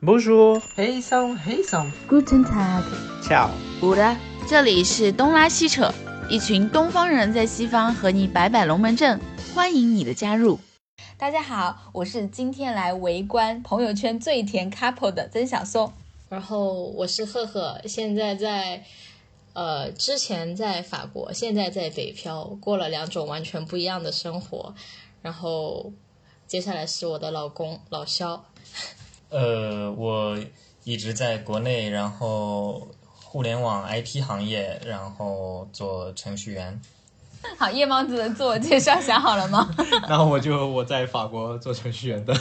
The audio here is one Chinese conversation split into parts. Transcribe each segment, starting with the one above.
Bonjour，黑松黑松，Guten Tag，ciao。好的，这里是东拉西扯，一群东方人在西方和你摆摆龙门阵，欢迎你的加入。大家好，我是今天来围观朋友圈最甜 couple 的曾小松。然后我是赫赫，现在在，呃，之前在法国，现在在北漂，过了两种完全不一样的生活。然后接下来是我的老公老肖，呃，我一直在国内，然后互联网 IT 行业，然后做程序员。好，夜猫子的自我介绍想好了吗？那我就我在法国做程序员的，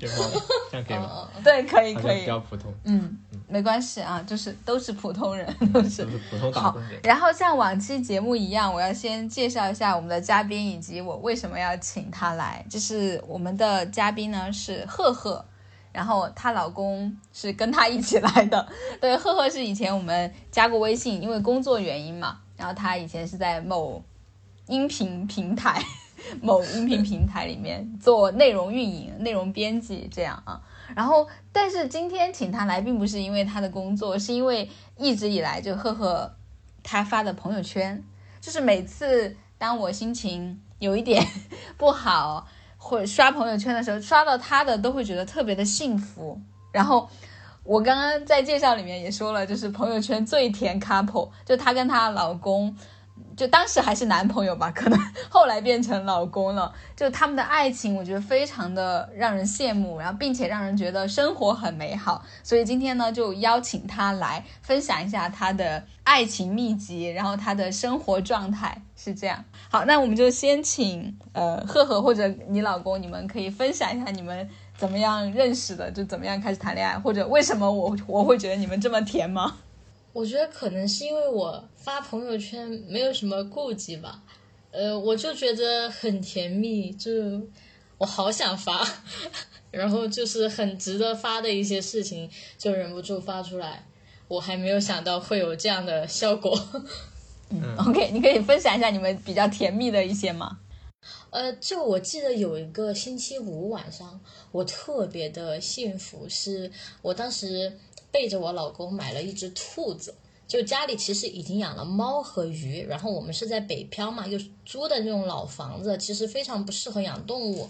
夜猫子？这样可以吗？对，可以可以比，较普通，嗯，没关系啊，就是都是普通人，都是都是普通打好工人，。然后像往期节目一样，我要先介绍一下我们的嘉宾以及我为什么要请他来。就是我们的嘉宾呢是赫赫，然后她老公是跟她一起来的。对，赫赫是以前我们加过微信，因为工作原因嘛，然后她以前是在某音频平台。某音频平台里面做内容运营、内容编辑这样啊，然后但是今天请她来，并不是因为她的工作，是因为一直以来就赫赫她发的朋友圈，就是每次当我心情有一点 不好，会刷朋友圈的时候，刷到他的都会觉得特别的幸福。然后我刚刚在介绍里面也说了，就是朋友圈最甜 couple，就她跟她老公。就当时还是男朋友吧，可能后来变成老公了。就他们的爱情，我觉得非常的让人羡慕，然后并且让人觉得生活很美好。所以今天呢，就邀请他来分享一下他的爱情秘籍，然后他的生活状态是这样。好，那我们就先请呃赫赫或者你老公，你们可以分享一下你们怎么样认识的，就怎么样开始谈恋爱，或者为什么我我会觉得你们这么甜吗？我觉得可能是因为我发朋友圈没有什么顾忌吧，呃，我就觉得很甜蜜，就我好想发，然后就是很值得发的一些事情，就忍不住发出来。我还没有想到会有这样的效果。嗯 OK，你可以分享一下你们比较甜蜜的一些吗？呃，就我记得有一个星期五晚上，我特别的幸福，是我当时背着我老公买了一只兔子。就家里其实已经养了猫和鱼，然后我们是在北漂嘛，又租的那种老房子，其实非常不适合养动物。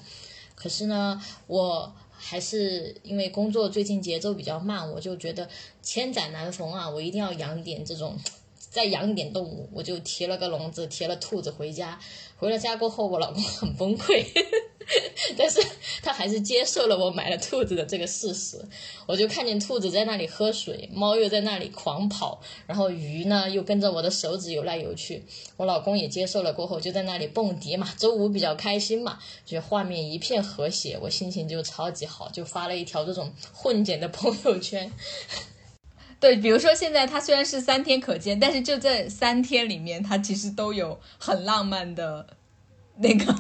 可是呢，我还是因为工作最近节奏比较慢，我就觉得千载难逢啊，我一定要养点这种，再养一点动物，我就提了个笼子，提了兔子回家。回了家过后，我老公很崩溃，但是他还是接受了我买了兔子的这个事实。我就看见兔子在那里喝水，猫又在那里狂跑，然后鱼呢又跟着我的手指游来游去。我老公也接受了过后，就在那里蹦迪嘛。周五比较开心嘛，就画面一片和谐，我心情就超级好，就发了一条这种混剪的朋友圈。对，比如说现在他虽然是三天可见，但是就这三天里面，他其实都有很浪漫的那个，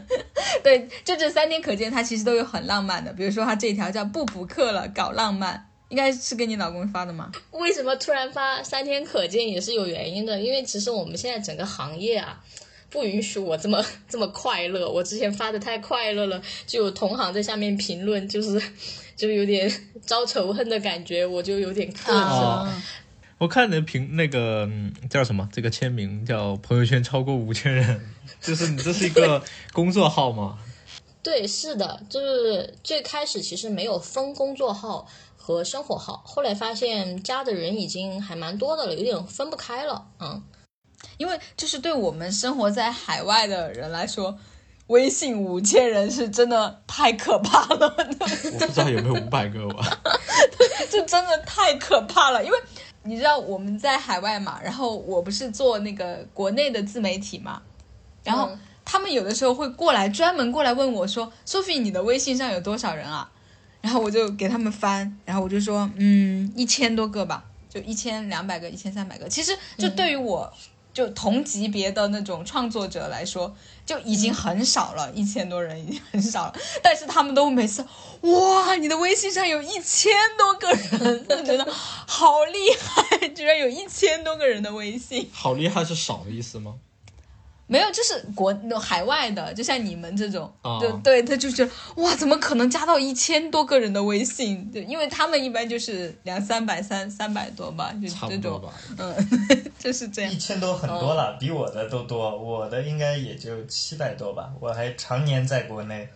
对，就这三天可见，他其实都有很浪漫的。比如说他这条叫不补课了，搞浪漫，应该是跟你老公发的吗？为什么突然发三天可见也是有原因的，因为其实我们现在整个行业啊。不允许我这么这么快乐，我之前发的太快乐了，就有同行在下面评论，就是就有点 招仇恨的感觉，我就有点克制了。啊，我看你的评那个嗯叫什么？这个签名叫朋友圈超过五千人，就是你这是一个工作号吗？对，是的，就是最开始其实没有分工作号和生活号，后来发现加的人已经还蛮多的了，有点分不开了。嗯，因为就是对我们生活在海外的人来说，微信五千人是真的太可怕了，我不知道有没有五百个吧。就真的太可怕了，因为你知道我们在海外嘛，然后我不是做那个国内的自媒体嘛，然后嗯他们有的时候会过来专门过来问我说：“Sophie，你的微信上有多少人啊？”然后我就给他们翻，然后我就说：“嗯，一千多个吧，就一千两百个、一千三百个。”其实就对于我。就同级别的那种创作者来说，就已经很少了，一千多人已经很少了。但是他们都每次，哇，你的微信上有一千多个人，就觉得好厉害，居然有一千多个人的微信。好厉害是少的意思吗？没有，就是国海外的，就像你们这种，哦就对，他就觉得哇，怎么可能加到一千多个人的微信？对，因为他们一般就是两三百、三三百多吧，就这种。嗯，就是这样一。千多很多嗯了，比我的都多，我的应该也就七百多吧，我还常年在国内。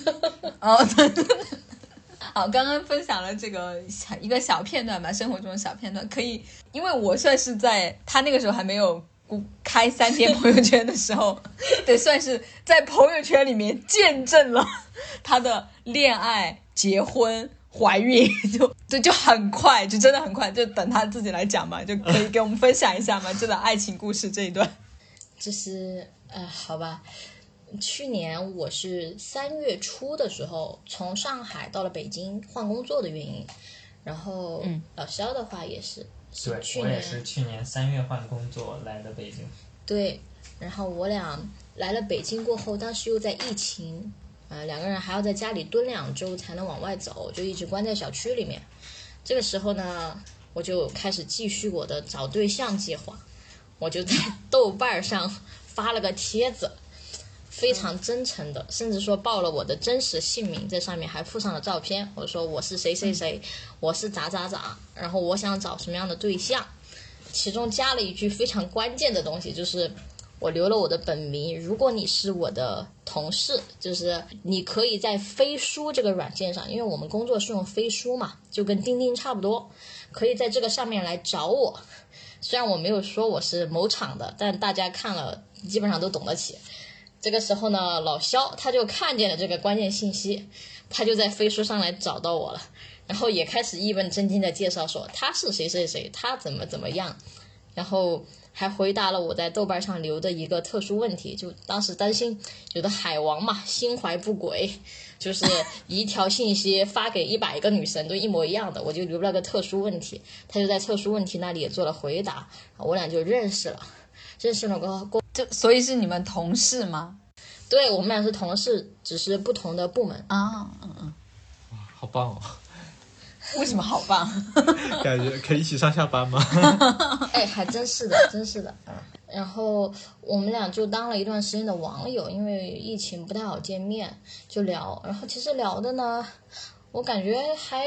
哦，对。好，刚刚分享了这个小一个小片段吧，生活中的小片段，可以，因为我算是在他那个时候还没有公开三天朋友圈的时候，对，算是在朋友圈里面见证了他的恋爱、结婚、怀孕，就 对，就很快，就真的很快，就等他自己来讲吧，就可以给我们分享一下嘛，这段爱情故事这一段。就是呃，好吧，去年我是三月初的时候从上海到了北京换工作的原因，然后嗯老肖的话也是是对，去年我也是去年三月换工作来的北京。对，然后我俩来了北京过后，当时又在疫情，呃，两个人还要在家里蹲两周才能往外走，就一直关在小区里面。这个时候呢，我就开始继续我的找对象计划，我就在豆瓣儿上发了个帖子。非常真诚的，甚至说报了我的真实姓名，在上面还附上了照片。我说我是谁谁谁，我是咋咋咋，然后我想找什么样的对象，其中加了一句非常关键的东西，就是我留了我的本名。如果你是我的同事，就是你可以在飞书这个软件上，因为我们工作是用飞书嘛，就跟钉钉差不多，可以在这个上面来找我。虽然我没有说我是某厂的，但大家看了基本上都懂得起。这个时候呢，老肖他就看见了这个关键信息，他就在飞书上来找到我了，然后也开始一本正经的介绍说他是谁谁谁，他怎么怎么样，然后还回答了我在豆瓣上留的一个特殊问题，就当时担心有的海王嘛心怀不轨，就是一条信息发给一百个女生都一模一样的，我就留了个特殊问题，他就在特殊问题那里也做了回答，我俩就认识了，认识了个过。就所以是你们同事吗？对我们俩是同事，只是不同的部门。啊，嗯嗯，哇好棒哦！为什么好棒？感觉可以一起上下班吗？哎，还真是的，真是的。然后我们俩就当了一段时间的网友，因为疫情不太好见面，就聊。然后其实聊的呢，我感觉还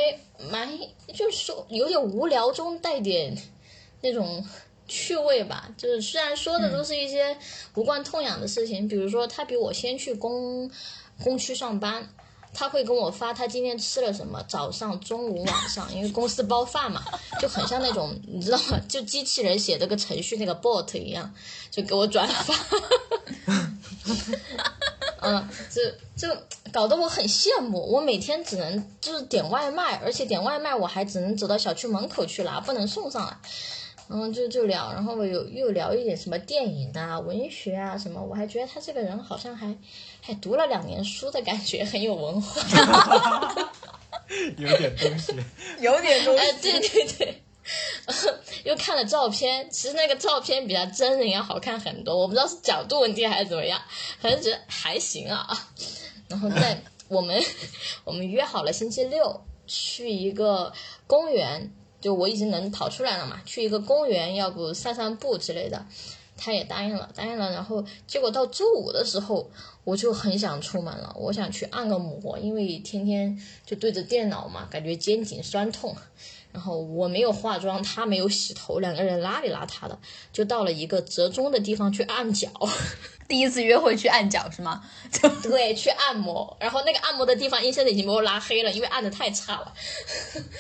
蛮，就是说有点无聊中带点那种趣味吧。就是虽然说的都是一些无关痛痒的事情，比如说他比我先去工工区上班。他会跟我发他今天吃了什么，早上、中午、晚上，因为公司包饭嘛，就很像那种你知道吗？就机器人写的个程序那个 bot 一样，就给我转发。嗯，这就搞得我很羡慕。我每天只能就是点外卖，而且点外卖我还只能走到小区门口去拿，不能送上来。然后就就聊，然后我有又聊一点什么电影啊、文学啊什么，我还觉得他这个人好像还还读了两年书的感觉，很有文化。有点东西。有点东哎，对对对。又看了照片，其实那个照片比他真人要好看很多。我不知道是角度问题还是怎么样，反正觉得还行啊。然后在 我们我们约好了星期六去一个公园，就我已经能跑出来了嘛，去一个公园，要不散散步之类的。他也答应了，答应了。然后结果到周五的时候，我就很想出门了，我想去按个摩，因为天天就对着电脑嘛，感觉肩颈酸痛。然后我没有化妆，他没有洗头，两个人邋里邋遢的，就到了一个折中的地方去按脚。第一次约会去按脚是吗？对，去按摩。然后那个按摩的地方，医生已经把我拉黑了，因为按的太差了。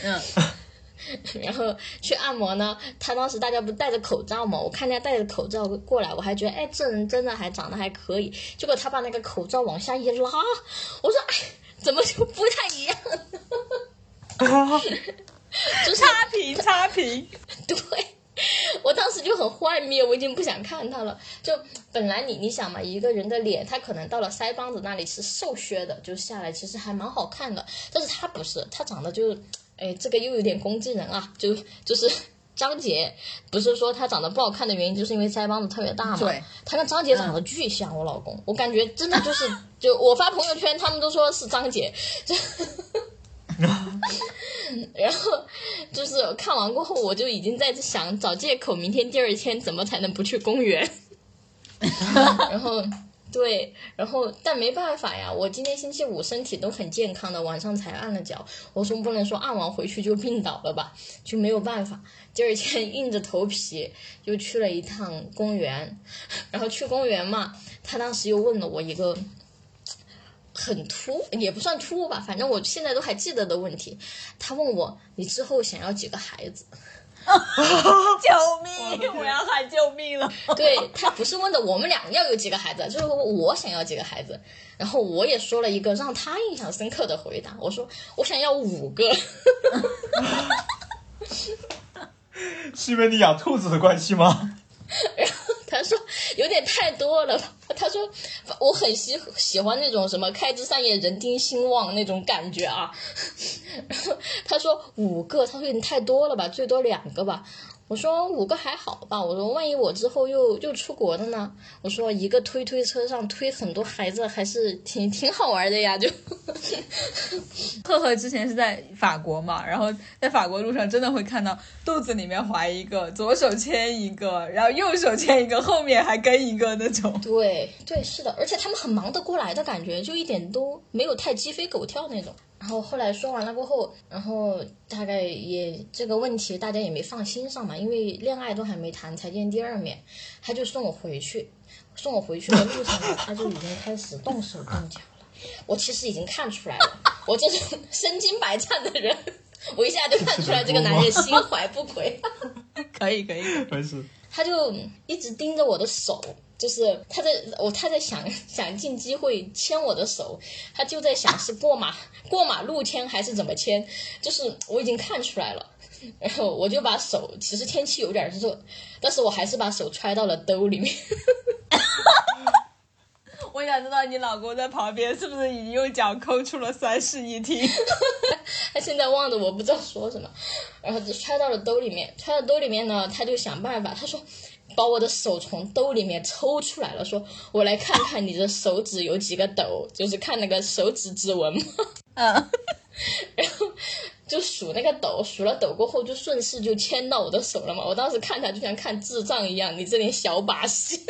嗯，然后去按摩呢，他当时大家不戴着口罩嘛，我看他戴着口罩过来，我还觉得哎，这人真的还长得还可以。结果他把那个口罩往下一拉，我说哎，怎么就不太一样？就是差评差评。对，我当时就很幻灭，我已经不想看他了。就本来你你想嘛，一个人的脸，他可能到了腮帮子那里是瘦削的，就下来其实还蛮好看的。但是他不是，他长得就是，哎，这个又有点攻击人啊，就就是。张杰不是说他长得不好看的原因，就是因为腮帮子特别大嘛。对，他跟张杰长得巨像，我老公，我感觉真的就是，就我发朋友圈，他们都说是张杰，就 然后就是看完过后，我就已经在想找借口，明天第二天怎么才能不去公园？然后对，然后但没办法呀，我今天星期五身体都很健康的，晚上才按了脚，我总不能说按完回去就病倒了吧，就没有办法。第二天硬着头皮又去了一趟公园，然后去公园嘛，他当时又问了我一个。很突也不算突兀吧，反正我现在都还记得的问题。他问我：“你之后想要几个孩子？” 救命！我要喊救命了。对他不是问的我们俩要有几个孩子，就是我想要几个孩子。然后我也说了一个让他印象深刻的回答，我说我想要五个。是因为你养兔子的关系吗？然后他说有点太多了。他说我很喜喜欢那种什么开枝散叶人丁兴旺那种感觉啊。然后他说五个，他说你太多了吧，最多两个吧。我说五个还好吧，我说万一我之后又又出国了呢？我说一个推推车上推很多孩子还是挺挺好玩的呀。就 赫赫之前是在法国嘛，然后在法国路上真的会看到肚子里面怀一个，左手牵一个，然后右手牵一个，后面还跟一个那种。对对是的，而且他们很忙得过来的感觉，就一点都没有太鸡飞狗跳那种。然后后来说完了过后，然后大概也这个问题大家也没放心上嘛，因为恋爱都还没谈，才见第二面，他就送我回去，送我回去的路上呢，他就已经开始动手动脚了。我其实已经看出来了，我这种身经百战的人，我一下就看出来这个男人心怀不轨。可 以可以，没事。他就一直盯着我的手。就是他在我他在想想尽机会牵我的手，他就在想是过马过马路牵还是怎么牵，就是我已经看出来了，然后我就把手，其实天气有点热，但是我还是把手揣到了兜里面。我想知道你老公在旁边是不是已经用脚抠出了三室一厅？他现在望着我不知道说什么，然后就揣到了兜里面，揣到兜里面呢，他就想办法，他说。把我的手从兜里面抽出来了，说：“我来看看你的手指有几个斗，就是看那个手指指纹嘛。”嗯，然后就数那个斗，数了斗过后，就顺势就牵到我的手了嘛。我当时看他就像看智障一样，你这点小把戏。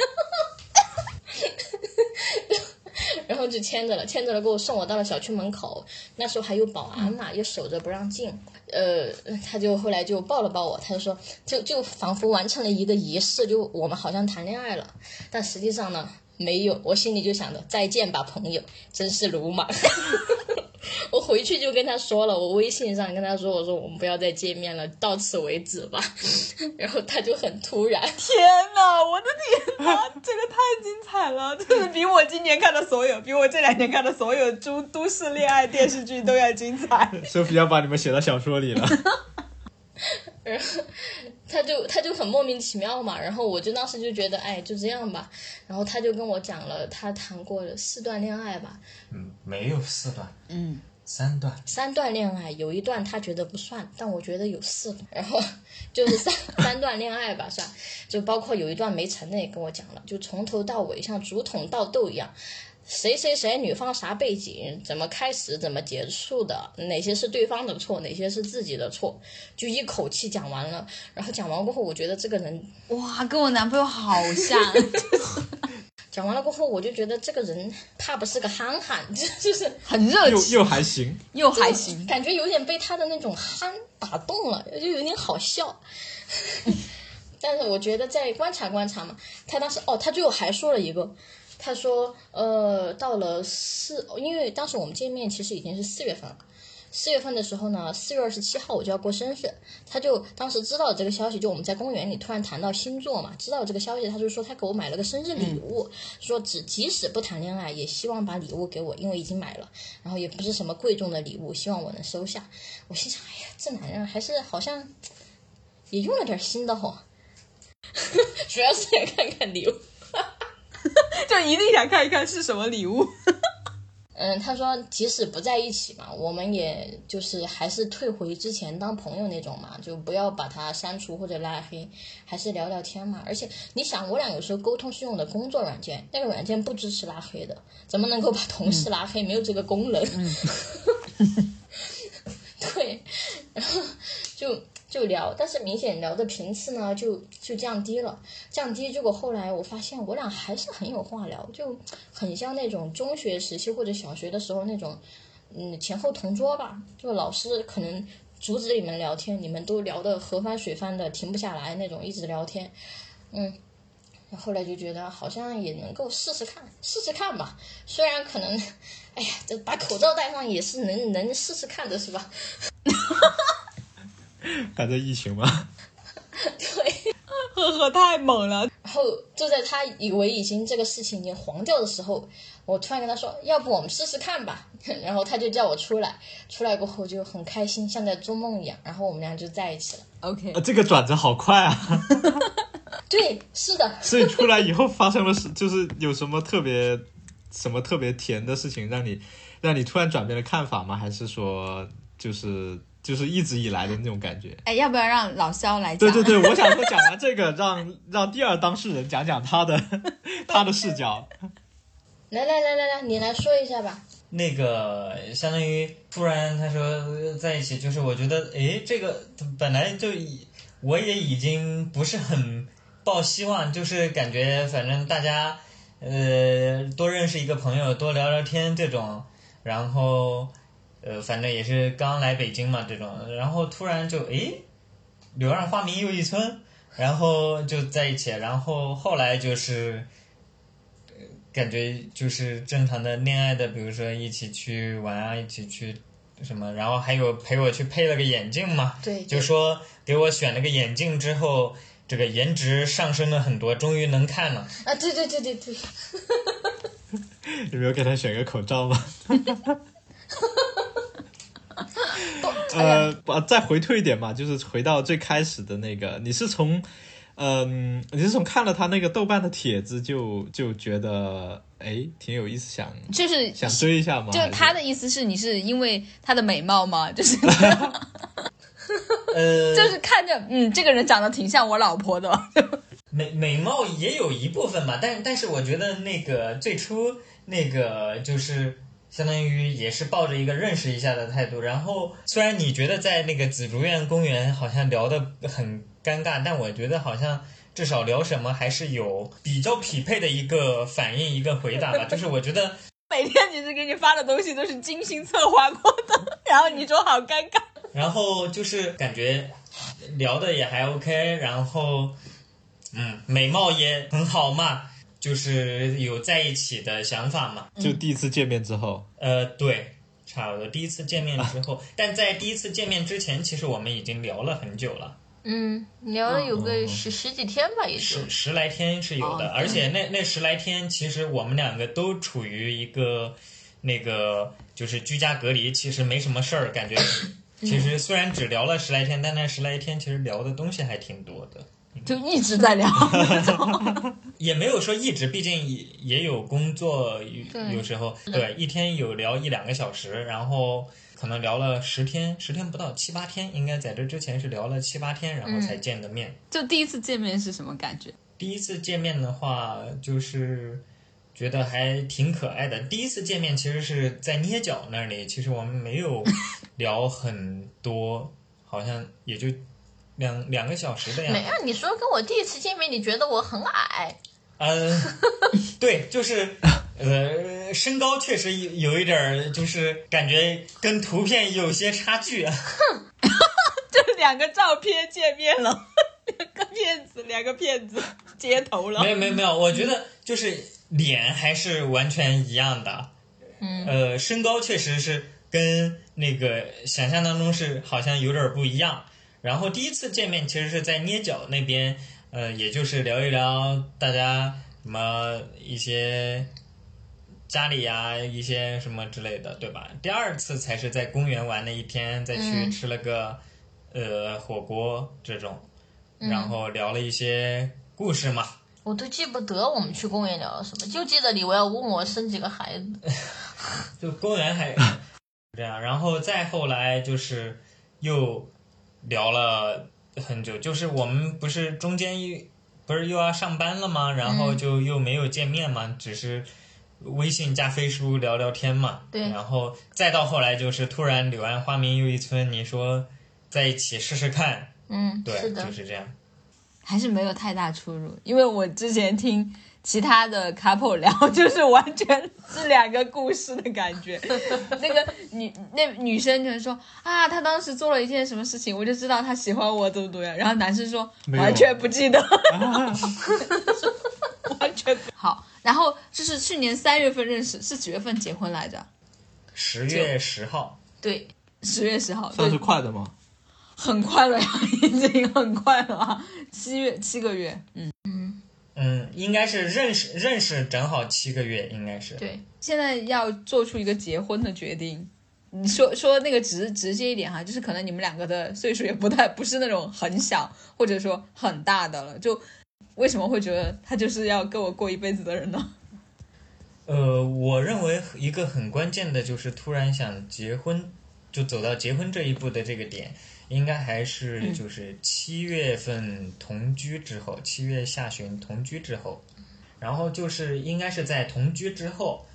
然后就牵着了，牵着了，给我送我到了小区门口。那时候还有保安嘛，又守着不让进。呃，他就后来就抱了抱我，他就说，就就仿佛完成了一个仪式，就我们好像谈恋爱了。但实际上呢，没有。我心里就想着，再见吧，朋友，真是鲁莽。我回去就跟他说了，我微信上跟他说，我说我们不要再见面了，到此为止吧。然后他就很突然，天哪，我的天哪，这个太精彩了，这是比我今年看的所有，比我这两年看的所有都都市恋爱电视剧都要精彩。是不要把你们写到小说里了。然后他就他就很莫名其妙嘛，然后我就当时就觉得，哎，就这样吧。然后他就跟我讲了，他谈过四段恋爱吧。嗯，没有四段，嗯，三段。三段恋爱，有一段他觉得不算，但我觉得有四段。然后就是三 三段恋爱吧，算，就包括有一段没成的也跟我讲了，就从头到尾像竹筒倒豆一样。谁谁谁，女方啥背景，怎么开始，怎么结束的，哪些是对方的错，哪些是自己的错，就一口气讲完了。然后讲完过后，我觉得这个人哇，跟我男朋友好像。讲完了过后，我就觉得这个人怕不是个憨憨，就 就是很热情，又又还行，又还行，感觉有点被他的那种憨打动了，就有点好笑。但是我觉得再观察观察嘛，他当时哦，他最后还说了一个。他说：“呃，到了四，因为当时我们见面其实已经是四月份了。四月份的时候呢，四月二十七号我就要过生日。他就当时知道这个消息，就我们在公园里突然谈到星座嘛，知道这个消息，他就说他给我买了个生日礼物，说只即使不谈恋爱，也希望把礼物给我，因为已经买了，然后也不是什么贵重的礼物，希望我能收下。我心想，哎呀，这男人还是好像也用了点心的哈，主要是想看看礼物。” 就一定想看一看是什么礼物。嗯，他说即使不在一起嘛，我们也就是还是退回之前当朋友那种嘛，就不要把他删除或者拉黑，还是聊聊天嘛。而且你想，我俩有时候沟通是用的工作软件，那个软件不支持拉黑的，怎么能够把同事拉黑？没有这个功能。对，然后就。就聊，但是明显聊的频次呢就就降低了，降低。结果后来我发现我俩还是很有话聊，就很像那种中学时期或者小学的时候那种，嗯，前后同桌吧，就老师可能阻止你们聊天，你们都聊得河翻水翻的，停不下来那种，一直聊天，嗯。后来就觉得好像也能够试试看，试试看吧。虽然可能，哎呀，这把口罩戴上也是能能试试看的，是吧？反正疫情嘛。对，呵呵，太猛了。然后就在他以为已经这个事情已经黄掉的时候，我突然跟他说：“要不我们试试看吧？” 然后他就叫我出来，出来过后就很开心，像在做梦一样。然后我们俩就在一起了。OK，啊，这个转折好快啊！对，是的。所以出来以后发生了事，就是有什么特别、什么特别甜的事情，让你让你突然转变了看法吗？还是说，就是就是一直以来的那种感觉？哎，要不要让老肖来讲？对对对，我想说讲完这个，让 让第二当事人讲讲他的 他的视角。来来来来来，你来说一下吧。那个相当于突然他说在一起，就是我觉得，哎，这个本来就已我也已经不是很。抱希望就是感觉，反正大家，呃，多认识一个朋友，多聊聊天这种，然后，呃，反正也是刚来北京嘛这种，然后突然就诶，柳暗花明又一村，然后就在一起，然后后来就是，感觉就是正常的恋爱的，比如说一起去玩啊，一起去什么，然后还有陪我去配了个眼镜嘛，对，就说给我选了个眼镜之后。这个颜值上升了很多，终于能看了啊！对对对对对，有 没有给他选个口罩吗？呃，把再回退一点嘛，就是回到最开始的那个，你是从，嗯，你是从看了他那个豆瓣的帖子就就觉得，哎，挺有意思，想就是想追一下吗？就他的意思是，你是因为他的美貌吗？就是。呃，就是看着，嗯，这个人长得挺像我老婆的。美美貌也有一部分吧，但但是我觉得那个最初那个就是相当于也是抱着一个认识一下的态度。然后虽然你觉得在那个紫竹院公园好像聊得很尴尬，但我觉得好像至少聊什么还是有比较匹配的一个反应一个回答吧。就是我觉得 每天其实给你发的东西都是精心策划过的，然后你说好尴尬。然后就是感觉聊的也还 OK，然后嗯，美貌也很好嘛，就是有在一起的想法嘛。就第一次见面之后，呃，对，差不多第一次见面之后，但在第一次见面之前，其实我们已经聊了很久了。嗯，聊了有个十十几天吧，也是十十来天是有的，而且那那十来天，其实我们两个都处于一个那个就是居家隔离，其实没什么事儿，感觉。其实虽然只聊了十来天，但那十来天其实聊的东西还挺多的，就一直在聊，也没有说一直，毕竟也也有工作，有时候对一天有聊一两个小时，然后可能聊了十天，十天不到七八天，应该在这之前是聊了七八天，然后才见的面。就第一次见面是什么感觉？第一次见面的话，就是。觉得还挺可爱的。第一次见面其实是在捏脚那里，其实我们没有 聊很多，好像也就两两个小时的样子。没有，你说跟我第一次见面，你觉得我很矮？嗯，对，就是呃，身高确实有有一点儿，就是感觉跟图片有些差距。哼，这 两个照片见面了，两个骗子，两个骗子接头了。没有没有没有，我觉得就是。脸还是完全一样的，嗯，呃，身高确实是跟那个想象当中是好像有点不一样。然后第一次见面其实是在捏脚那边，呃，也就是聊一聊大家什么一些家里呀一些什么之类的，对吧？第二次才是在公园玩了一天，再去吃了个呃火锅这种，然后聊了一些故事嘛。我都记不得我们去公园聊了什么，就记得李维要问我生几个孩子。就公园还 这样，然后再后来就是又聊了很久，就是我们不是中间又不是又要上班了吗？然后就又没有见面嘛，只是微信加飞书聊聊天嘛。对。然后再到后来就是突然柳暗花明又一村，你说在一起试试看。嗯，对，是就，是这样。还是没有太大出入，因为我之前听其他的 couple 聊，就是完全是两个故事的感觉。那个女那女生就说啊，她当时做了一件什么事情，我就知道她喜欢我，怎么怎么样。然后男生说完全不记得，完全好。然后就是去年三月份认识，是几月份结婚来着？十月十号，对，十月十号，算是，快的吗？很快了呀，已经很快了啊，七月七个月，嗯。嗯，应该是认识认识正好七个月，应该是。对，现在要做出一个结婚的决定。你说说那个直直接一点哈，就是可能你们两个的岁数也不太不是那种很小或者说很大的了，就为什么会觉得他就是要跟我过一辈子的人呢？呃，我认为一个很关键的就是突然想结婚，就走到结婚这一步的这个点，应该还是嗯。就是七月份同居之后，七月下旬同居之后，然后就是应该是在同居之后，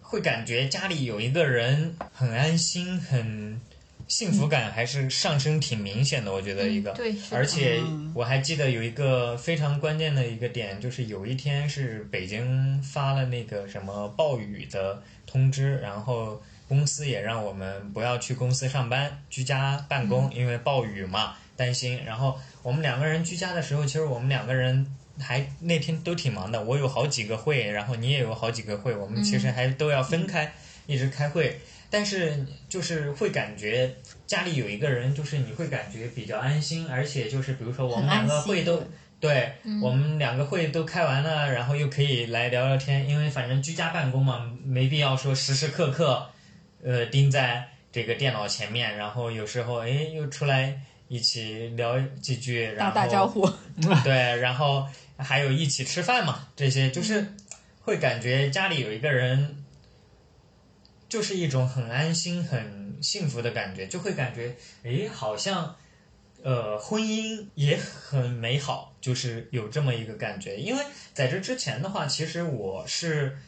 会感觉家里有一个人很安心，很幸福感还是上升挺明显的，我觉得一个。对，而且。嗯。我还记得有一个非常关键的一个点，就是有一天是北京发了那个什么暴雨的通知，然后公司也让我们不要去公司上班，居家办公，因为暴雨嘛，担心。然后我们两个人居家的时候，其实我们两个人还那天都挺忙的，我有好几个会，然后你也有好几个会，我们其实还都要分开、一直开会。但是就是会感觉家里有一个人，就是你会感觉比较安心，而且就是比如说我们两个会都对，我们两个会都开完了，然后又可以来聊聊天，因为反正居家办公嘛，没必要说时时刻刻呃盯在这个电脑前面，然后有时候哎又出来一起聊几句，然后打招呼，对，然后还有一起吃饭嘛，这些就是会感觉家里有一个人，就是一种很安心、很幸福的感觉，就会感觉，哎，好像，呃，婚姻也很美好，就是有这么一个感觉。因为在这之前的话，其实我是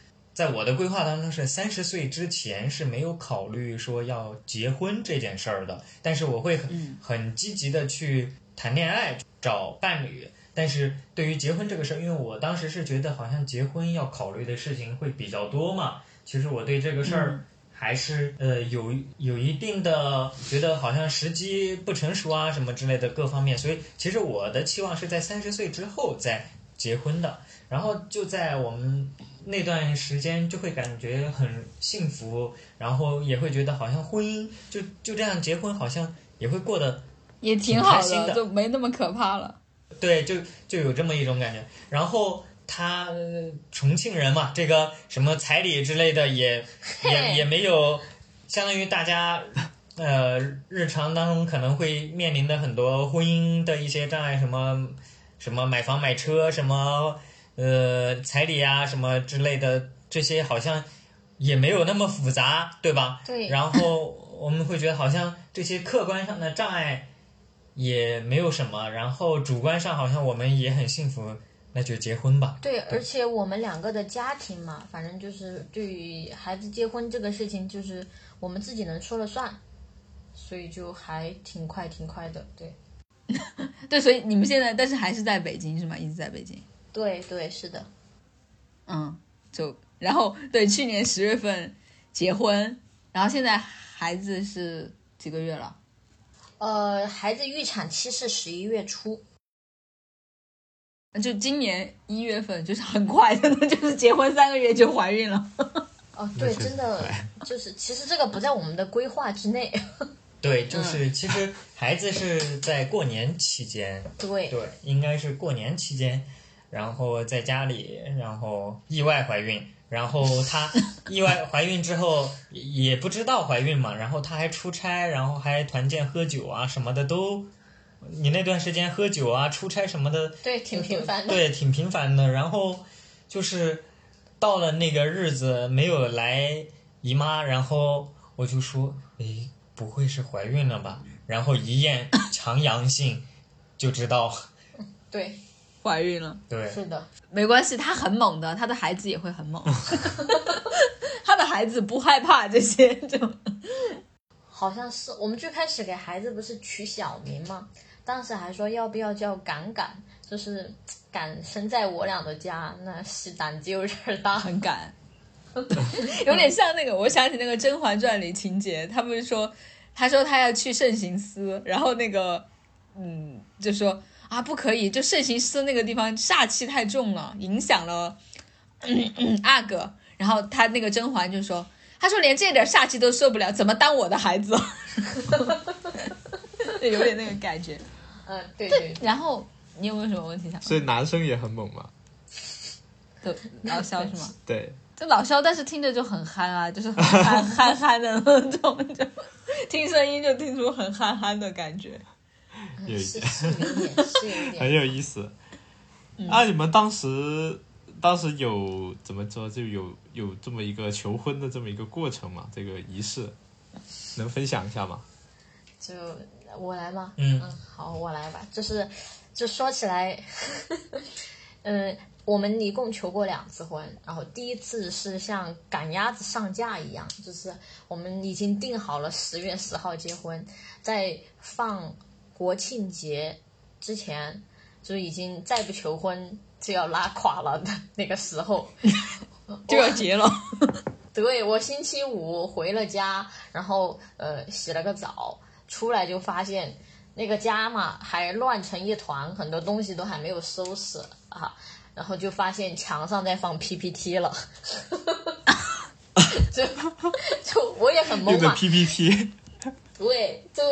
在我的规划当中是三十岁之前是没有考虑说要结婚这件事儿的，但是我会很很积极的去谈恋爱、找伴侣。但是对于结婚这个事儿，因为我当时是觉得好像结婚要考虑的事情会比较多嘛，其实我对这个事儿还是、呃有有一定的觉得好像时机不成熟啊什么之类的各方面，所以其实我的期望是在三十岁之后再结婚的。然后就在我们那段时间就会感觉很幸福，然后也会觉得好像婚姻就就这样结婚好像也会过得也挺好的就没那么可怕了。对，就就有这么一种感觉。然后他、呃重庆人嘛，这个什么彩礼之类的也也也没有，相当于大家呃日常当中可能会面临的很多婚姻的一些障碍，什么什么买房买车，什么呃彩礼啊什么之类的，这些好像也没有那么复杂，对吧？对然后我们会觉得好像这些客观上的障碍也没有什么，然后主观上好像我们也很幸福，那就结婚吧。对，而且我们两个的家庭嘛，反正就是对于孩子结婚这个事情，就是我们自己能说了算，所以就还挺快挺快的。对，对，所以你们现在但是还是在北京是吗？一直在北京。对对，是的。嗯，就然后对，去年十月份结婚，然后现在孩子是几个月了？呃，孩子预产期是十一月初。就今年一月份，就是很快的，就是结婚三个月就怀孕了。哦，对，真的就是，其实这个不在我们的规划之内。对，就是其实孩子是在过年期间，对，对，应该是过年期间，然后在家里，然后意外怀孕，然后她 意外怀孕之后也也不知道怀孕嘛，然后她还出差，然后还团建喝酒啊什么的都，你那段时间喝酒啊、出差什么的，对，挺频繁的。对，挺频繁的。然后就是到了那个日子没有来姨妈，然后我就说，诶，不会是怀孕了吧？然后一 验强阳性，就知道，对，怀孕了，对，是的。没关系，她很猛的，她的孩子也会很猛。她的孩子不害怕这些，就好像是我们最开始给孩子不是取小名吗？当时还说要不要叫敢敢，就是敢生在我俩的家，那是胆子有点大。很敢，有点像那个，我想起那个《甄嬛传》里情节，他不是说，他说他要去慎刑司，然后那个，嗯，就说啊不可以，就慎刑司那个地方煞气太重了，影响了，嗯嗯阿哥，然后他那个甄嬛就说，他说连这点煞气都受不了，怎么当我的孩子？有点那个感觉。嗯，对对，然后你有没有什么问题想？所以男生也很猛嘛。都，老肖是吗？对，就老肖，但是听着就很憨啊，就是很憨憨憨的那种，就听声音就听出很憨憨的感觉。有一是是有一点，是有一 很。有意思。啊，你们当时当时有怎么说就有有这么一个求婚的这么一个过程嘛？这个仪式能分享一下吗？就我来吗？嗯好，我来吧。就是，就说起来，嗯，我们一共求过两次婚，然后第一次是像赶鸭子上架一样，就是我们已经定好了十月十号结婚，在放国庆节之前，就已经再不求婚就要拉垮了的那个时候，就要结了，对我星期五回了家，然后呃洗了个澡，出来就发现那个家嘛还乱成一团，很多东西都还没有收拾啊，然后就发现墙上在放 PPT 了，就 就我也很懵用的嘛，PPT，对，就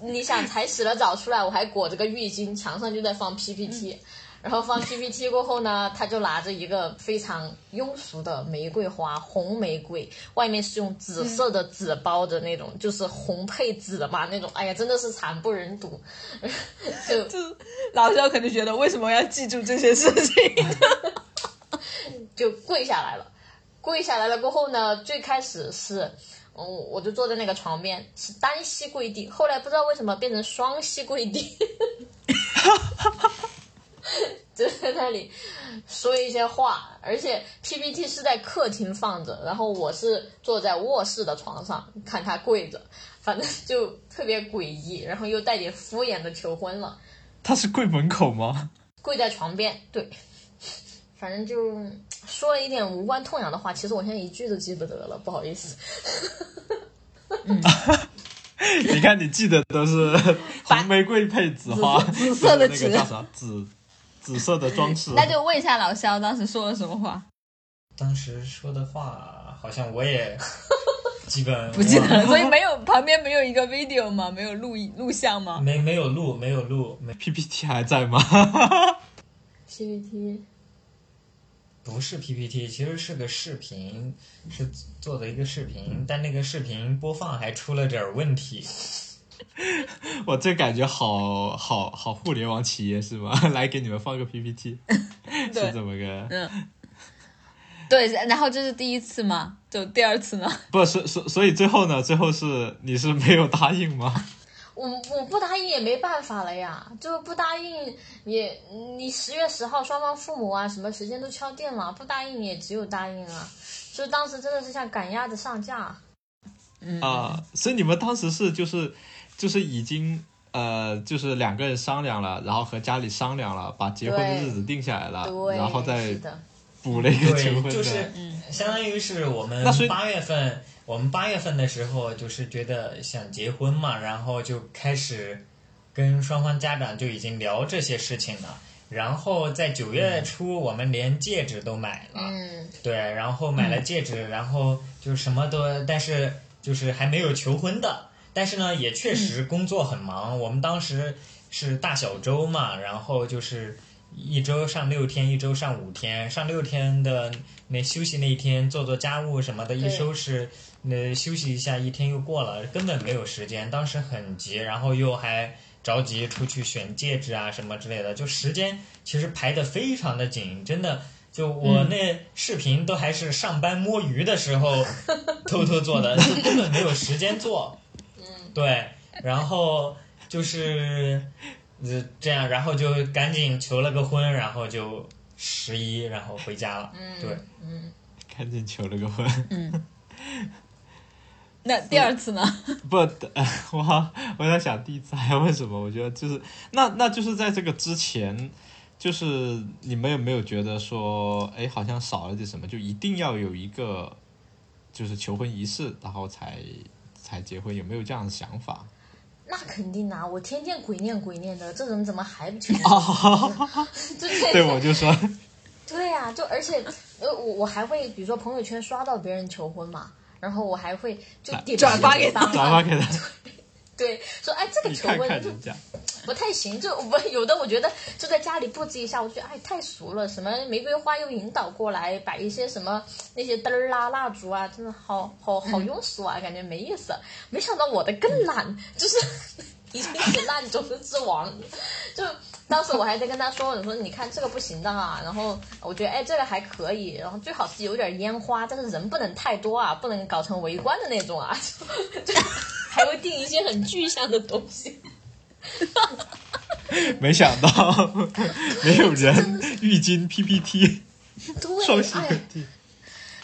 你想才洗了澡出来，我还裹着个浴巾，墙上就在放 PPT，、然后放 PPT 过后呢，他就拿着一个非常庸俗的玫瑰花，红玫瑰，外面是用紫色的纸包的那种，就是红配紫嘛那种，哎呀，真的是惨不忍睹，就就老肖肯定觉得为什么要记住这些事情？就跪下来了。跪下来了过后呢，最开始是，嗯，我就坐在那个床边，是单膝跪地，后来不知道为什么变成双膝跪地，就在那里说一些话，而且 PPT 是在客厅放着，然后我是坐在卧室的床上看他跪着，反正就特别诡异，然后又带点敷衍的求婚了。他是跪门口吗？跪在床边，对，反正就说了一点无关痛痒的话，其实我现在一句都记不得了，不好意思。你看你记得都是红玫瑰配紫花，紫紫色的纸 那个叫啥紫紫色的装饰。那就问一下老肖当时说了什么话？当时说的话好像我也 基本不记得了，所以没有旁边没有一个 video 吗？没有录录像吗？没没有录，没有录，没 PPT 还在吗？PPT 不是 PPT，其实是个视频，是做的一个视频，但那个视频播放还出了点问题。我这感觉好好好互联网企业是吗？来给你们放个 PPT，是对这么个？嗯，对，然后这是第一次吗？就第二次呢？不是，所所以最后呢？最后是你是没有答应吗？我我不答应也没办法了呀，就不答应也，你十月十号双方父母啊什么时间都敲定了，不答应也只有答应啊。所以当时真的是像赶鸭子上架，嗯啊、所以你们当时是就是就是已经呃就是两个人商量了，然后和家里商量了，把结婚的日子定下来了，对，然后再，补了一个求，婚的。就是相当于是我们那所以八月份，我们八月份的时候就是觉得想结婚嘛，然后就开始跟双方家长就已经聊这些事情了。然后在九月初，我们连戒指都买了，嗯，对，然后买了戒指，然后就什么都，但是就是还没有求婚的。但是呢，也确实工作很忙。我们当时是大小周嘛，然后就是一周上六天，一周上五天。上六天的那休息那一天，做做家务什么的，一对收拾，那休息一下，一天又过了，根本没有时间。当时很急，然后又还着急出去选戒指啊什么之类的，就时间其实排得非常的紧，真的。就我那视频都还是上班摸鱼的时候 偷偷做的，就根本没有时间做。嗯，对，然后就是呃这样，然后就赶紧求了个婚，然后就十一，然后回家了。嗯对，嗯，赶紧求了个婚。嗯，那第二次呢？不，呃 我我在想第一次还要问什么？我觉得就是那那就是在这个之前，就是你们有没有觉得说，哎，好像少了点什么？就一定要有一个就是求婚仪式，然后才才结婚，有没有这样的想法？那肯定啊！我天天鬼念鬼念的，这人怎么还不求哦婚？对对，我就说，对呀、就而且呃，我我还会比如说朋友圈刷到别人求婚嘛，然后我还会就点转发给他转发给他，对，说哎这个求婚不太行，就我有的我觉得就在家里布置一下，我觉得哎太俗了，什么玫瑰花又引导过来，摆一些什么那些灯儿啊、蜡烛啊，真的好好好庸俗啊，感觉没意思。没想到我的更懒，就是已经是烂中之王。就当时我还在跟他说，我说你看这个不行的啊，然后我觉得哎这个还可以，然后最好是有点烟花，但是人不能太多啊，不能搞成围观的那种啊，就 就还会定一些很具象的东西。没想到没有人浴巾 PPT 双对，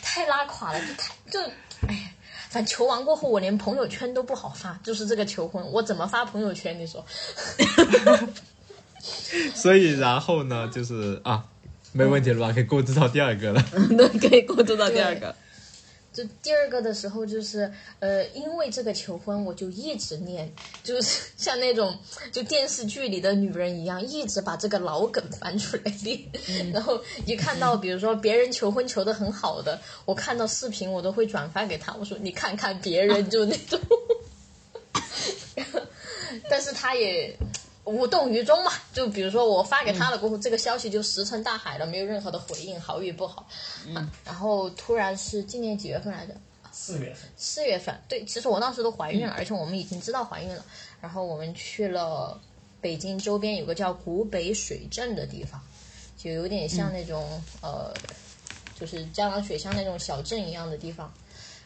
太拉垮了，就太就，哎，反正求完过后，我连朋友圈都不好发，就是这个求婚，我怎么发朋友圈？你说？所以然后呢，就是啊，没问题了吧？可以过渡到第二个了。对，可以过渡到第二个。就第二个的时候，就是呃，因为这个求婚，我就一直念，就是 像那种就电视剧里的女人一样，一直把这个老梗翻出来练。然后一看到比如说别人求婚求的很好的，我看到视频我都会转发给他，我说你看看别人就那种。但是他也无动于衷嘛，就比如说我发给他了过后，这个消息就石沉大海了，没有任何的回应，好与不好。嗯，然后突然是今年几月份来着？四月份，四月份，对，其实我当时都怀孕了，而且我们已经知道怀孕了。然后我们去了北京周边有个叫古北水镇的地方，就有点像那种、呃，就是江南水乡那种小镇一样的地方。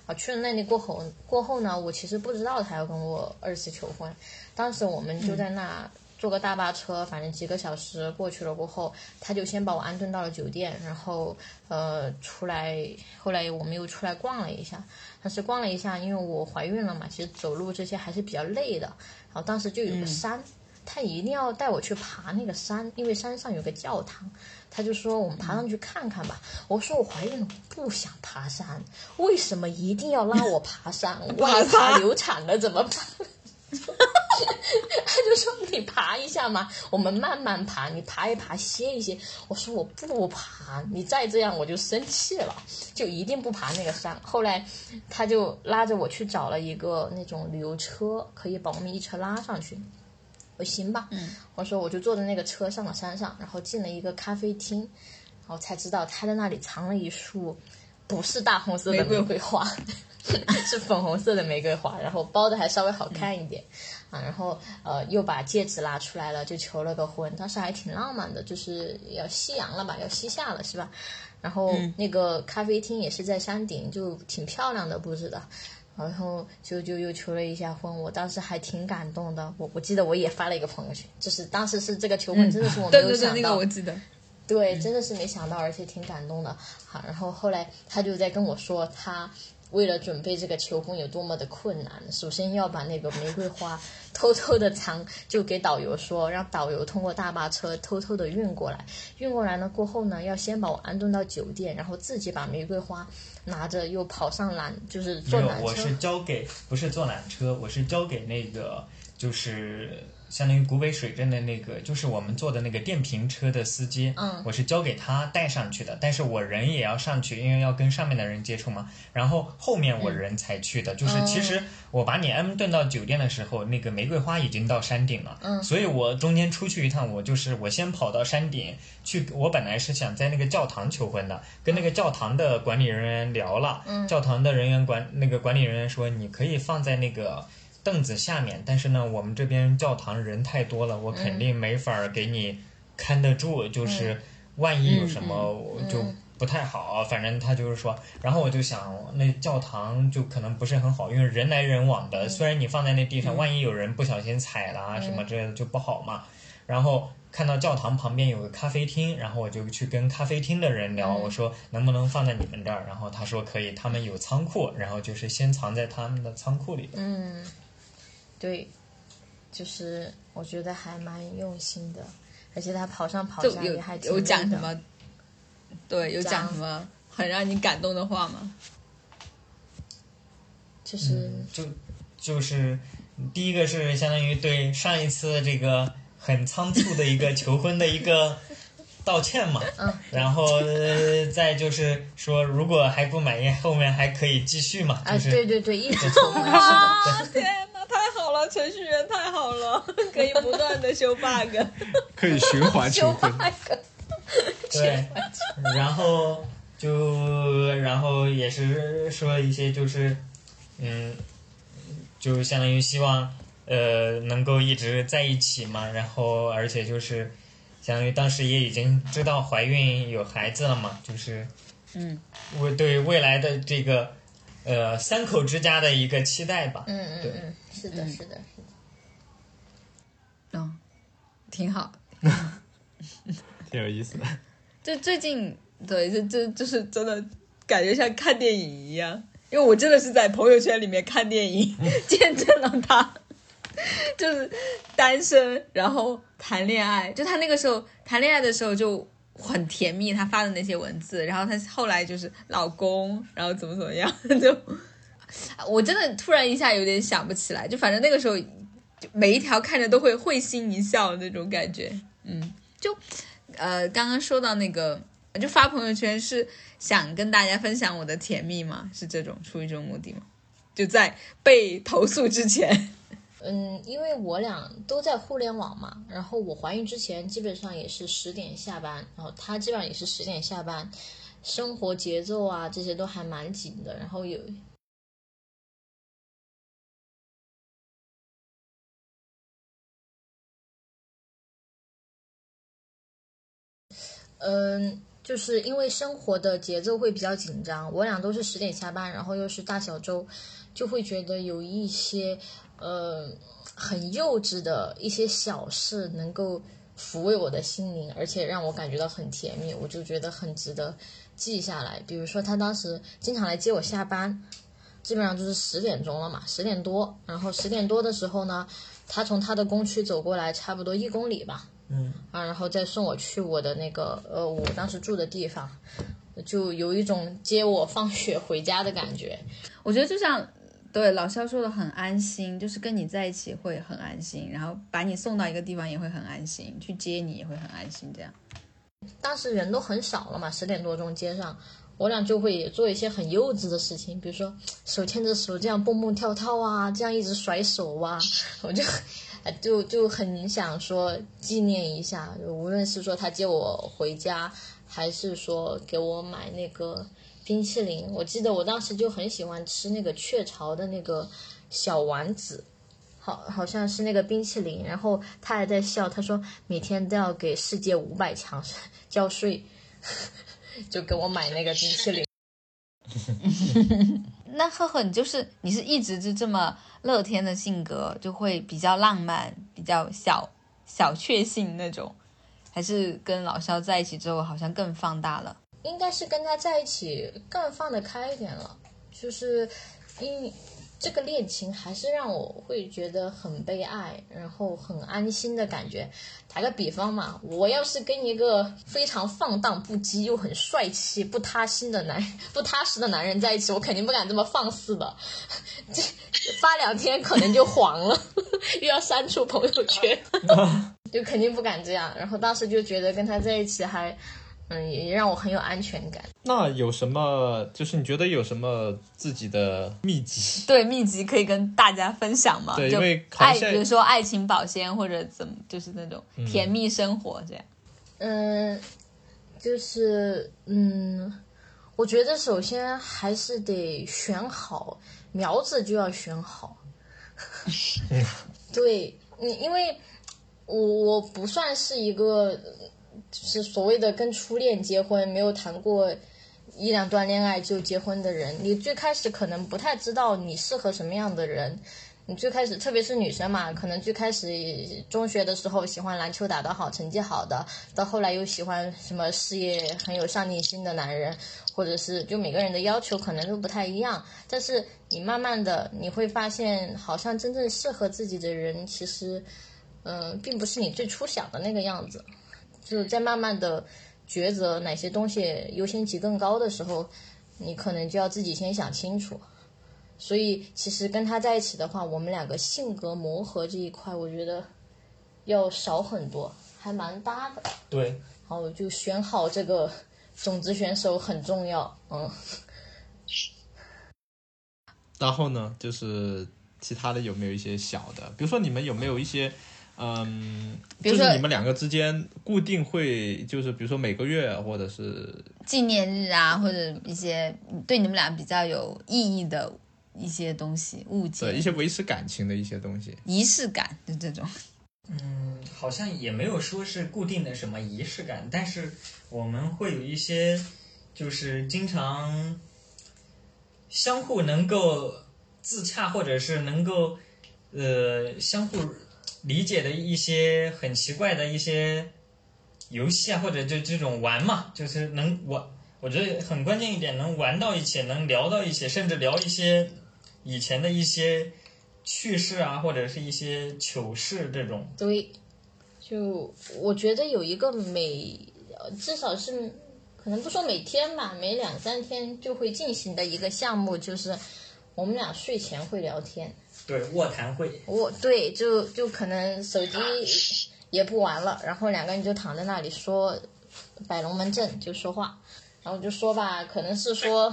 啊，去了那里过后，过后呢，我其实不知道他要跟我二次求婚。当时我们就在那坐个大巴车，反正几个小时过去了过后，他就先把我安顿到了酒店，然后呃出来，后来我们又出来逛了一下。但是逛了一下，因为我怀孕了嘛，其实走路这些还是比较累的。然后当时就有个山，他一定要带我去爬那个山，因为山上有个教堂。他就说我们爬上去看看吧。我说我怀孕了，我不想爬山，为什么一定要拉我爬山？万一爬流产了怎么办？他就说你爬一下嘛，我们慢慢爬，你爬一爬歇一歇。我说我不爬，你再这样我就生气了，就一定不爬那个山。后来他就拉着我去找了一个那种旅游车，可以把我们一车拉上去。我说行吧，嗯，我说我就坐在那个车上了山上，然后进了一个咖啡厅，然后才知道他在那里藏了一束不是大红色的玫瑰花，是粉红色的玫瑰花，然后包的还稍微好看一点。啊，然后呃又把戒指拿出来了，就求了个婚，当时还挺浪漫的，就是要夕阳了吧，要西下了是吧？然后那个咖啡厅也是在山顶，就挺漂亮的布置的，然后就就又求了一下婚，我当时还挺感动的，我我记得我也发了一个朋友圈，就是当时是这个求婚真的是我 没对对对，有想到，那个我记得。对，真的是没想到，而且挺感动的。好，然后后来他就在跟我说，他为了准备这个求婚有多么的困难。首先要把那个玫瑰花偷偷的藏，就给导游说，让导游通过大巴车偷偷的运过来。运过来呢过后呢，要先把我安顿到酒店，然后自己把玫瑰花拿着又跑上缆，就是坐没有，缆车。我是交给不是坐缆车，我是交给那个就是相当于古北水镇的那个，就是我们坐的那个电瓶车的司机，嗯我是交给他带上去的，但是我人也要上去，因为要跟上面的人接触嘛。然后后面我人才去的，就是其实我把你安顿到酒店的时候，那个玫瑰花已经到山顶了，嗯所以我中间出去一趟，我就是我先跑到山顶去，我本来是想在那个教堂求婚的，跟那个教堂的管理人员聊了，嗯教堂的人员管那个管理人员说你可以放在那个。凳子下面，但是呢，我们这边教堂人太多了，我肯定没法儿给你看得住，就是万一有什么，就不太好，反正他就是说，然后我就想，那教堂就可能不是很好，因为人来人往的，虽然你放在那地上，万一有人不小心踩了啊什么之类的就不好嘛。然后看到教堂旁边有个咖啡厅，然后我就去跟咖啡厅的人聊，我说能不能放在你们这儿，然后他说可以，他们有仓库，然后就是先藏在他们的仓库里。嗯，对，就是我觉得还蛮用心的，而且他跑上跑就有下也还挺有讲累的什么？对，有讲讲什么很让你感动的话吗？就是、就就是第一个是相当于对上一次这个很仓促的一个求婚的一个道歉嘛，嗯，然后、呃再就是说如果还不满意，后面还可以继续嘛，啊，就是、对对对，一直求婚，是的，啊，天哪，太好了，程序员太好了，可以不断的修 bug，可以循环 求婚。对，然后就然后也是说一些就是嗯，就相当于希望呃能够一直在一起嘛，然后而且就是相当于当时也已经知道怀孕有孩子了嘛，就是嗯，我对未来的这个呃三口之家的一个期待吧。嗯嗯对嗯，是的，是的，是的。嗯，挺好。挺有意思的。就最近，对，就就就是真的感觉像看电影一样，因为我真的是在朋友圈里面看电影，见证了他就是单身，然后谈恋爱。就他那个时候谈恋爱的时候就很甜蜜，他发的那些文字，然后他后来就是老公，然后怎么怎么样，就我真的突然一下有点想不起来，就反正那个时候每一条看着都会会心一笑那种感觉，嗯，就。呃，刚刚说到那个，就发朋友圈是想跟大家分享我的甜蜜吗？是这种出于这种目的吗？就在被投诉之前，嗯，因为我俩都在互联网嘛，然后我怀孕之前基本上也是十点下班，然后他基本上也是十点下班，生活节奏啊这些都还蛮紧的，然后有嗯，就是因为生活的节奏会比较紧张，我俩都是十点下班，然后又是大小周，就会觉得有一些呃很幼稚的一些小事能够抚慰我的心灵，而且让我感觉到很甜蜜，我就觉得很值得记下来。比如说他当时经常来接我下班，基本上就是十点钟了嘛，十点多，然后十点多的时候呢，他从他的工区走过来，差不多一公里吧，嗯，啊，然后再送我去我的那个呃，我当时住的地方，就有一种接我放学回家的感觉。我觉得就像对老肖说的很安心，就是跟你在一起会很安心，然后把你送到一个地方也会很安心，去接你也会很安心，这样。当时人都很少了嘛，十点多钟街上，我俩就会做一些很幼稚的事情，比如说手牵着手这样蹦蹦跳跳啊，这样一直甩手啊，我就就就很想说纪念一下，无论是说他接我回家，还是说给我买那个冰淇淋，我记得我当时就很喜欢吃那个雀巢的那个小丸子。好，好像是那个冰淇淋，然后他还在笑，他说每天都要给世界五百强 交税，就给我买那个冰淇淋。那赫赫，你就是你是一直就这么乐天的性格，就会比较浪漫，比较小小确幸那种，还是跟老肖在一起之后好像更放大了？应该是跟他在一起更放得开一点了，就是因这个恋情还是让我会觉得很被爱，然后很安心的感觉。打个比方嘛，我要是跟一个非常放荡不羁又很帅气、不踏心的男不踏实的男人在一起，我肯定不敢这么放肆的，这发两天可能就黄了，又要删除朋友圈，就肯定不敢这样。然后当时就觉得跟他在一起还。嗯，也让我很有安全感。那有什么？就是你觉得有什么自己的秘籍？对，秘籍可以跟大家分享吗？就对因为爱，比如说爱情保鲜或者怎么，就是那种甜蜜生活这样。嗯，就是嗯，我觉得首先还是得选好苗子，就要选好。对，你因为我我不算是一个就是所谓的跟初恋结婚，没有谈过一两段恋爱就结婚的人，你最开始可能不太知道你适合什么样的人。你最开始，特别是女生嘛，可能最开始中学的时候喜欢篮球打得好、成绩好的，到后来又喜欢什么事业很有上进心的男人，或者是就每个人的要求可能都不太一样。但是你慢慢的你会发现，好像真正适合自己的人，其实，嗯、并不是你最初想的那个样子。就是在慢慢的抉择哪些东西优先级更高的时候，你可能就要自己先想清楚。所以其实跟他在一起的话，我们两个性格磨合这一块，我觉得要少很多，还蛮搭的。对，然后就选好这个种子选手很重要，嗯。然后呢，就是其他的有没有一些小的？比如说你们有没有一些，嗯，比如说就是你们两个之间固定会，就是比如说每个月或者是纪念日啊，或者一些对你们俩比较有意义的一些东西、物件、对一些维持感情的一些东西。仪式感，就这种。嗯，好像也没有说是固定的什么仪式感，但是我们会有一些，就是经常相互能够自洽，或者是能够呃相互理解的一些很奇怪的一些游戏啊，或者就这种玩嘛，就是能玩。我觉得很关键一点，能玩到一起，能聊到一起，甚至聊一些以前的一些趣事啊，或者是一些糗事这种。对，就我觉得有一个每，至少是可能不说每天吧，每两三天就会进行的一个项目，就是我们俩睡前会聊天。对，卧谈会。卧对，就就可能手机也不玩了，然后两个人就躺在那里说摆龙门阵，就说话，然后就说吧，可能是说。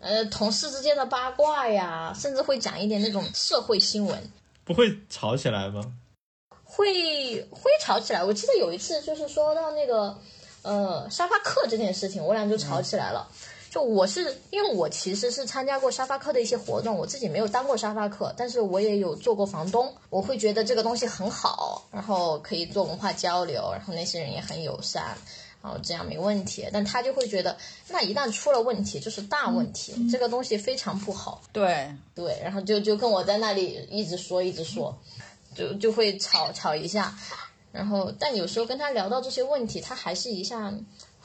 呃，同事之间的八卦呀，甚至会讲一点那种社会新闻，不会吵起来吗？会会吵起来。我记得有一次就是说到那个呃沙发客这件事情，我俩就吵起来了。就我是因为我其实是参加过沙发客的一些活动，我自己没有当过沙发客，但是我也有做过房东。我会觉得这个东西很好，然后可以做文化交流，然后那些人也很友善，然后这样没问题。但他就会觉得，那一旦出了问题就是大问题，这个东西非常不好。对，对，然后就就跟我在那里一直说一直说，就就会吵吵一下，然后但有时候跟他聊到这些问题，他还是一下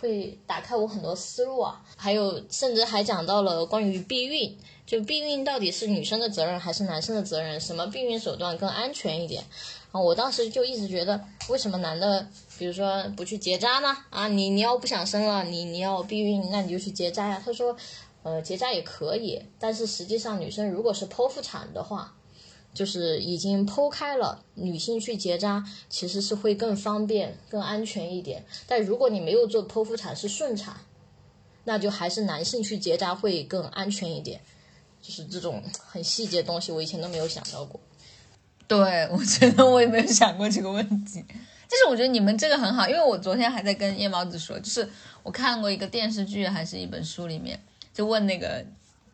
会打开我很多思路啊，还有甚至还讲到了关于避孕，就避孕到底是女生的责任还是男生的责任，什么避孕手段更安全一点？啊，我当时就一直觉得，为什么男的，比如说不去结扎呢？啊，你你要不想生了，你你要避孕，那你就去结扎呀。他说，呃，结扎也可以，但是实际上女生如果是剖腹产的话，就是已经剖开了，女性去结扎其实是会更方便、更安全一点。但如果你没有做剖腹产是顺产，那就还是男性去结扎会更安全一点。就是这种很细节的东西，我以前都没有想到过。对，我觉得我也没有想过这个问题。但是我觉得你们这个很好，因为我昨天还在跟夜猫子说，就是我看过一个电视剧还是一本书里面，就问那个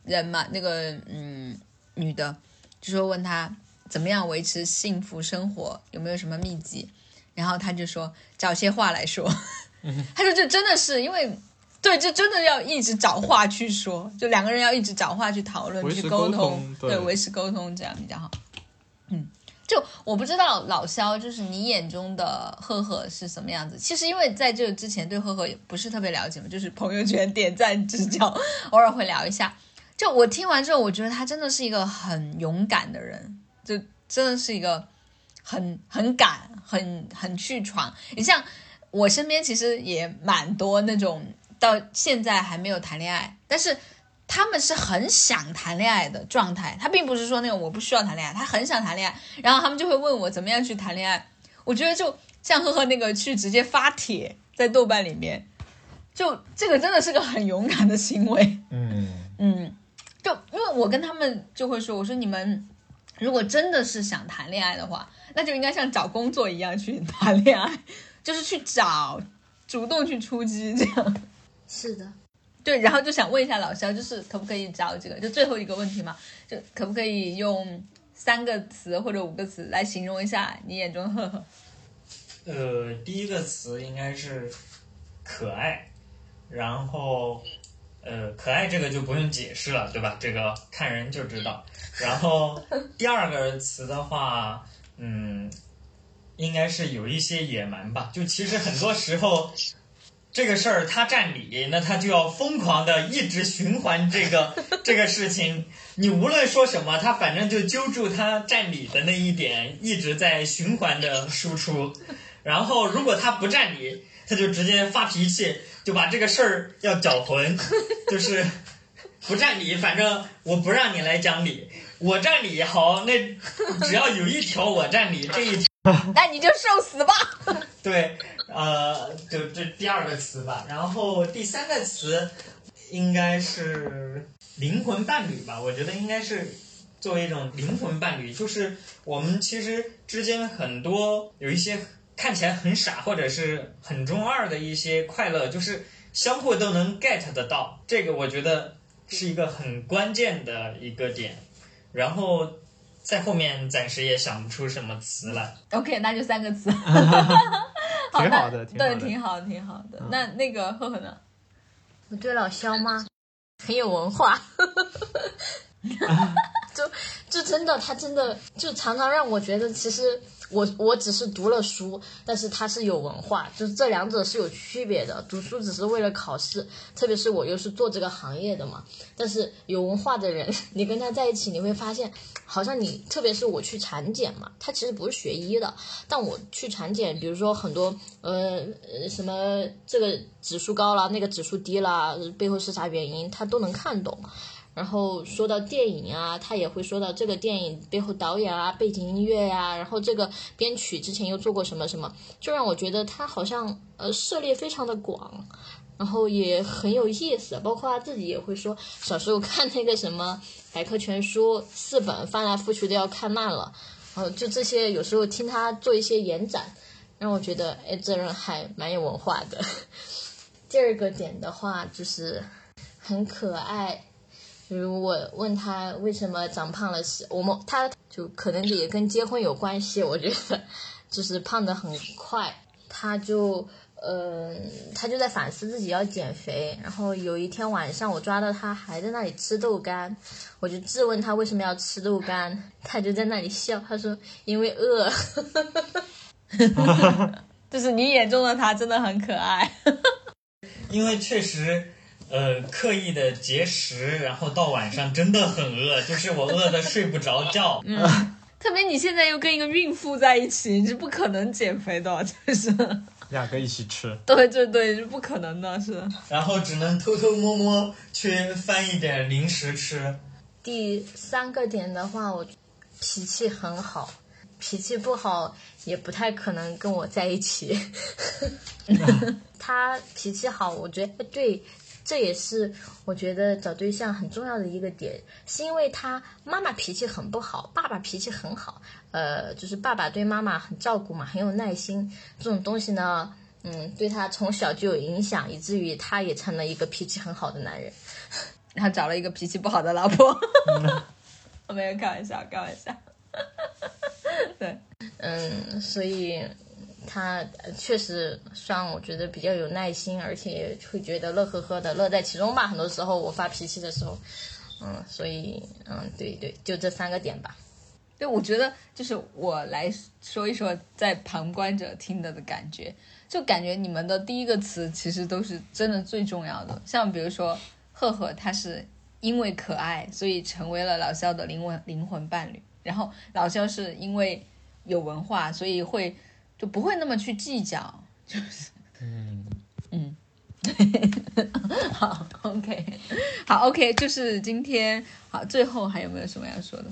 人嘛，那个嗯女的，就说问他怎么样维持幸福生活，有没有什么秘籍？然后他就说找些话来说，他说这真的是因为。对，就真的要一直找话去说，就两个人要一直找话去讨论、去沟通，对维持沟通，这样比较好。嗯，就我不知道老肖，就是你眼中的赫赫是什么样子。其实因为在这之前对赫赫也不是特别了解嘛，就是朋友圈点赞之交，偶尔会聊一下。就我听完之后，我觉得他真的是一个很勇敢的人，就真的是一个很很敢、很很去闯。你像我身边其实也蛮多那种到现在还没有谈恋爱，但是他们是很想谈恋爱的状态。他并不是说那种我不需要谈恋爱，他很想谈恋爱，然后他们就会问我怎么样去谈恋爱。我觉得就像呵呵那个去直接发帖在豆瓣里面，就这个真的是个很勇敢的行为。嗯，嗯，就因为我跟他们就会说，我说你们如果真的是想谈恋爱的话，那就应该像找工作一样去谈恋爱，就是去找，主动去出击这样。是的，对，然后就想问一下老肖，就是可不可以找几个，就最后一个问题嘛，就可不可以用三个词或者五个词来形容一下你眼中的赫赫？呃，第一个词应该是可爱，然后呃，可爱这个就不用解释了，对吧？这个看人就知道。然后第二个词的话，嗯，应该是有一些野蛮吧。就其实很多时候。这个事儿他占理，那他就要疯狂的一直循环这个 这个事情。你无论说什么，他反正就揪住他占理的那一点，一直在循环的输出。然后如果他不占理，他就直接发脾气，就把这个事儿要搅浑，就是不占理。反正我不让你来讲理，我占理好，那只要有一条我占理，这一条 那你就受死吧。对。呃，就这第二个词吧，然后第三个词应该是灵魂伴侣吧？我觉得应该是作为一种灵魂伴侣，就是我们其实之间很多有一些看起来很傻或者是很中二的一些快乐，就是相互都能 get 得到。这个我觉得是一个很关键的一个点。然后在后面暂时也想不出什么词来。OK，那就三个词。挺好的，对，挺好，挺好的。那那个赫赫呢？我对老肖吗？很有文化，就就真的，他真的就常常让我觉得，其实。我我只是读了书，但是他是有文化，就是这两者是有区别的。读书只是为了考试，特别是我又是做这个行业的嘛。但是有文化的人，你跟他在一起，你会发现，好像你，特别是我去产检嘛，他其实不是学医的，但我去产检，比如说很多呃什么这个指数高了，那个指数低了，背后是啥原因，他都能看懂。然后说到电影啊，他也会说到这个电影背后导演啊、背景音乐呀，然后这个编曲之前又做过什么什么，就让我觉得他好像呃涉猎非常的广，然后也很有意思。包括他自己也会说，小时候看那个什么百科全书四本翻来覆去都要看烂了，然后就这些有时候听他做一些延展，让我觉得哎，这人还蛮有文化的。第二个点的话就是很可爱。比如我问他为什么长胖了是，我们他就可能也跟结婚有关系，我觉得就是胖的很快，他就呃他就在反思自己要减肥，然后有一天晚上我抓到他还在那里吃豆干，我就质问他为什么要吃豆干，他就在那里笑，他说因为饿，就是你眼中的他真的很可爱，因为确实。呃，刻意的节食，然后到晚上真的很饿，就是我饿的睡不着觉。嗯，特别你现在又跟一个孕妇在一起，你是不可能减肥的，就是两个一起吃。对对对，是不可能的，是。然后只能偷偷摸摸去翻一点零食吃。第三个点的话，我脾气很好，脾气不好也不太可能跟我在一起。他脾气好，我觉得对。这也是我觉得找对象很重要的一个点，是因为他妈妈脾气很不好，爸爸脾气很好，呃，就是爸爸对妈妈很照顾嘛，很有耐心，这种东西呢，嗯，对他从小就有影响，以至于他也成了一个脾气很好的男人，然后找了一个脾气不好的老婆，我没有开玩笑，开玩笑，对，嗯，所以。他确实算我觉得比较有耐心，而且会觉得乐呵呵的，乐在其中吧。很多时候我发脾气的时候，嗯，所以嗯，对对，就这三个点吧。对，我觉得就是我来说一说在旁观者听的的感觉，就感觉你们的第一个词其实都是真的最重要的。像比如说赫赫，他是因为可爱，所以成为了老肖的灵魂灵魂伴侣。然后老肖是因为有文化，所以会。就不会那么去计较，就是，嗯嗯，好，OK，好，OK，就是今天好，最后还有没有什么要说的？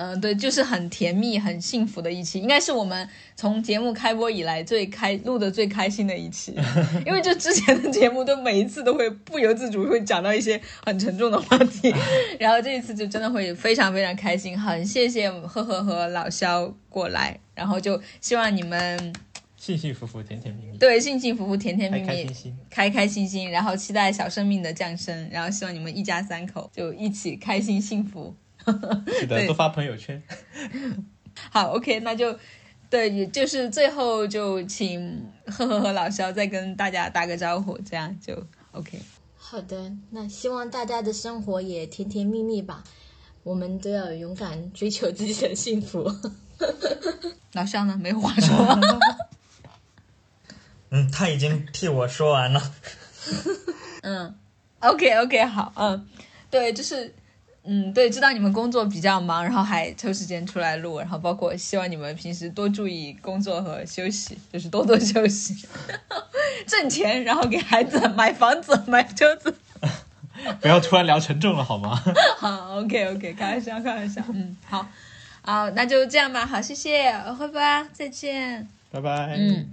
嗯，对，就是很甜蜜、很幸福的一期，应该是我们从节目开播以来最开录的最开心的一期，因为就之前的节目都每一次都会不由自主会讲到一些很沉重的话题，然后这一次就真的会非常非常开心，很谢谢赫赫和老肖过来。然后就希望你们幸幸福福、甜甜蜜蜜。对，幸幸福福、甜甜蜜蜜，开开心心，开开心心。然后期待小生命的降生，然后希望你们一家三口就一起开心幸福。记得多发朋友圈。好，OK，那就对，也就是最后就请呵呵和老肖再跟大家打个招呼，这样就 OK。好的，那希望大家的生活也甜甜蜜蜜吧。我们都要勇敢追求自己的幸福。老肖呢？没有话说。嗯，他已经替我说完了。嗯，OK OK，好，嗯，对，就是，嗯，对，知道你们工作比较忙，然后还抽时间出来录，然后包括希望你们平时多注意工作和休息，就是多多休息，挣钱，然后给孩子买房子、买车子。不要突然聊沉重了好吗？好，OK OK，开玩笑，开玩笑，嗯，好，好，那就这样吧，好，谢谢，拜拜，再见，拜拜。嗯。